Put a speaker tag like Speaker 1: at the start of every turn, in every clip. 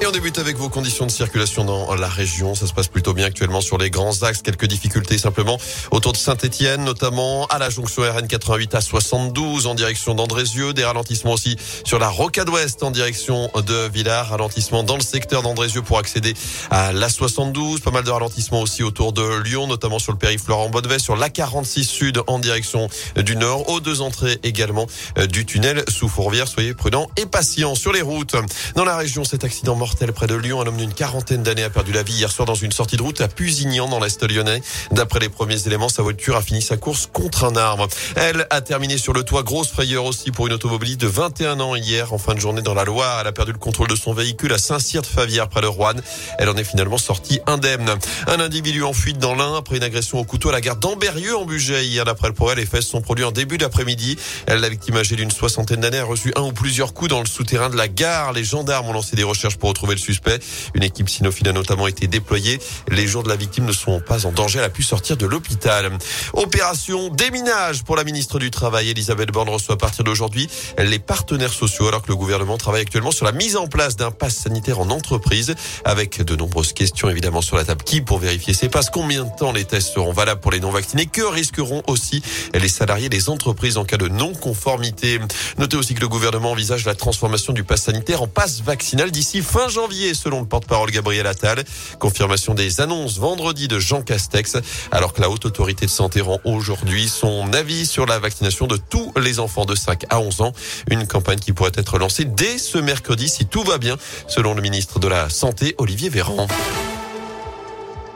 Speaker 1: Et on débute avec vos conditions de circulation dans la région. Ça se passe plutôt bien actuellement sur les grands axes. Quelques difficultés simplement autour de Saint-Etienne, notamment à la jonction RN 88 à 72 en direction d'Andrézieux. Des ralentissements aussi sur la rocade ouest en direction de Villars. Ralentissement dans le secteur d'Andrézieux pour accéder à la 72. Pas mal de ralentissements aussi autour de Lyon, notamment sur le périph' Florent Baudevet, sur la 46 sud en direction du nord. Aux deux entrées également euh, du tunnel sous Fourvière. Soyez prudents et patients sur les routes. Dans la région, cet accident mort près de Lyon. Un homme d'une quarantaine d'années a perdu la vie hier soir dans une sortie de route à Pusignan dans l'Est lyonnais. D'après les premiers éléments, sa voiture a fini sa course contre un arbre. Elle a terminé sur le toit. Grosse frayeur aussi pour une automobiliste de 21 ans hier en fin de journée dans la Loire. Elle a perdu le contrôle de son véhicule à Saint-Cyr-de-Favière près de Rouen. Elle en est finalement sortie indemne. Un individu en fuite dans l'Ain après une agression au couteau à la gare d'Amberieux en Bugey hier d'après le progrès. Les fesses sont produits en début d'après-midi. La victime âgée d'une soixantaine d'années a reçu un ou plusieurs coups dans le souterrain de la gare. Les gendarmes ont lancé des recherches pour retrouver le suspect. Une équipe cynophile a notamment été déployée. Les jours de la victime ne sont pas en danger. Elle a pu sortir de l'hôpital. Opération déminage pour la ministre du Travail. Elisabeth Borne reçoit à partir d'aujourd'hui les partenaires sociaux alors que le gouvernement travaille actuellement sur la mise en place d'un pass sanitaire en entreprise avec de nombreuses questions évidemment sur la table. Qui pour vérifier ces passes? Combien de temps les tests seront valables pour les non vaccinés Que risqueront aussi les salariés des entreprises en cas de non-conformité? Notez aussi que le gouvernement envisage la transformation du pass sanitaire en passe vaccinal d'ici fin janvier selon le porte-parole Gabriel Attal. Confirmation des annonces vendredi de Jean Castex, alors que la haute autorité de santé rend aujourd'hui son avis sur la vaccination de tous les enfants de 5 à 11 ans. Une campagne qui pourrait être lancée dès ce mercredi si tout va bien, selon le ministre de la Santé, Olivier Véran.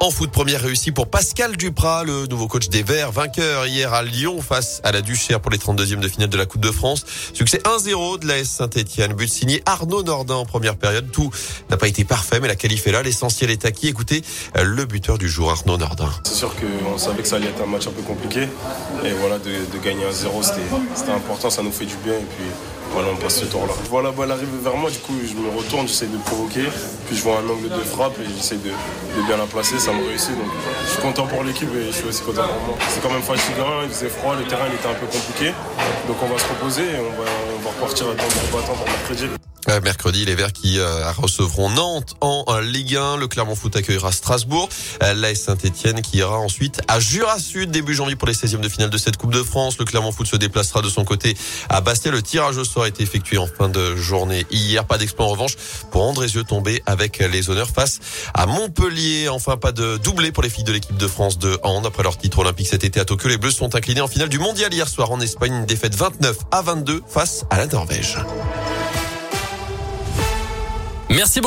Speaker 1: En foot, première réussie pour Pascal Duprat, le nouveau coach des Verts, vainqueur hier à Lyon face à la Duchère pour les 32e de finale de la Coupe de France. Succès 1-0 de l'AS Saint-Etienne. But signé Arnaud Nordin en première période. Tout n'a pas été parfait, mais la qualif est là. L'essentiel est acquis. Écoutez le buteur du jour, Arnaud Nordin.
Speaker 2: C'est sûr qu'on savait que ça allait être un match un peu compliqué. Et voilà, de, gagner 1-0, c'était important. Ça nous fait du bien. Et puis, voilà, on passe ce tour-là. La balle arriver vers moi, du coup, je me retourne, j'essaie de provoquer. Puis je vois un angle de frappe et j'essaie de, bien la placer, ça me réussit. Donc je suis content pour l'équipe et je suis aussi content pour moi. C'est quand même fatigant, il faisait froid, le terrain il était un peu compliqué. Donc on va se reposer et on va
Speaker 1: Euh, mercredi, les Verts qui euh, recevront Nantes en Ligue 1. Le Clermont Foot accueillera Strasbourg. Euh, L'AS Saint-Etienne qui ira ensuite à Jura Sud début janvier pour les 16e de finale de cette Coupe de France. Le Clermont Foot se déplacera de son côté à Bastia. Le tirage au sort a été effectué en fin de journée hier. Pas d'exploit en revanche pour Andrézieux tombé avec les honneurs face à Montpellier. Enfin, pas de doublé pour les filles de l'équipe de France de hand. Après leur titre olympique cet été à Tokyo, les Bleus sont inclinés en finale du mondial hier soir en Espagne. Une défaite 29 à 22 face à
Speaker 3: Merci beaucoup.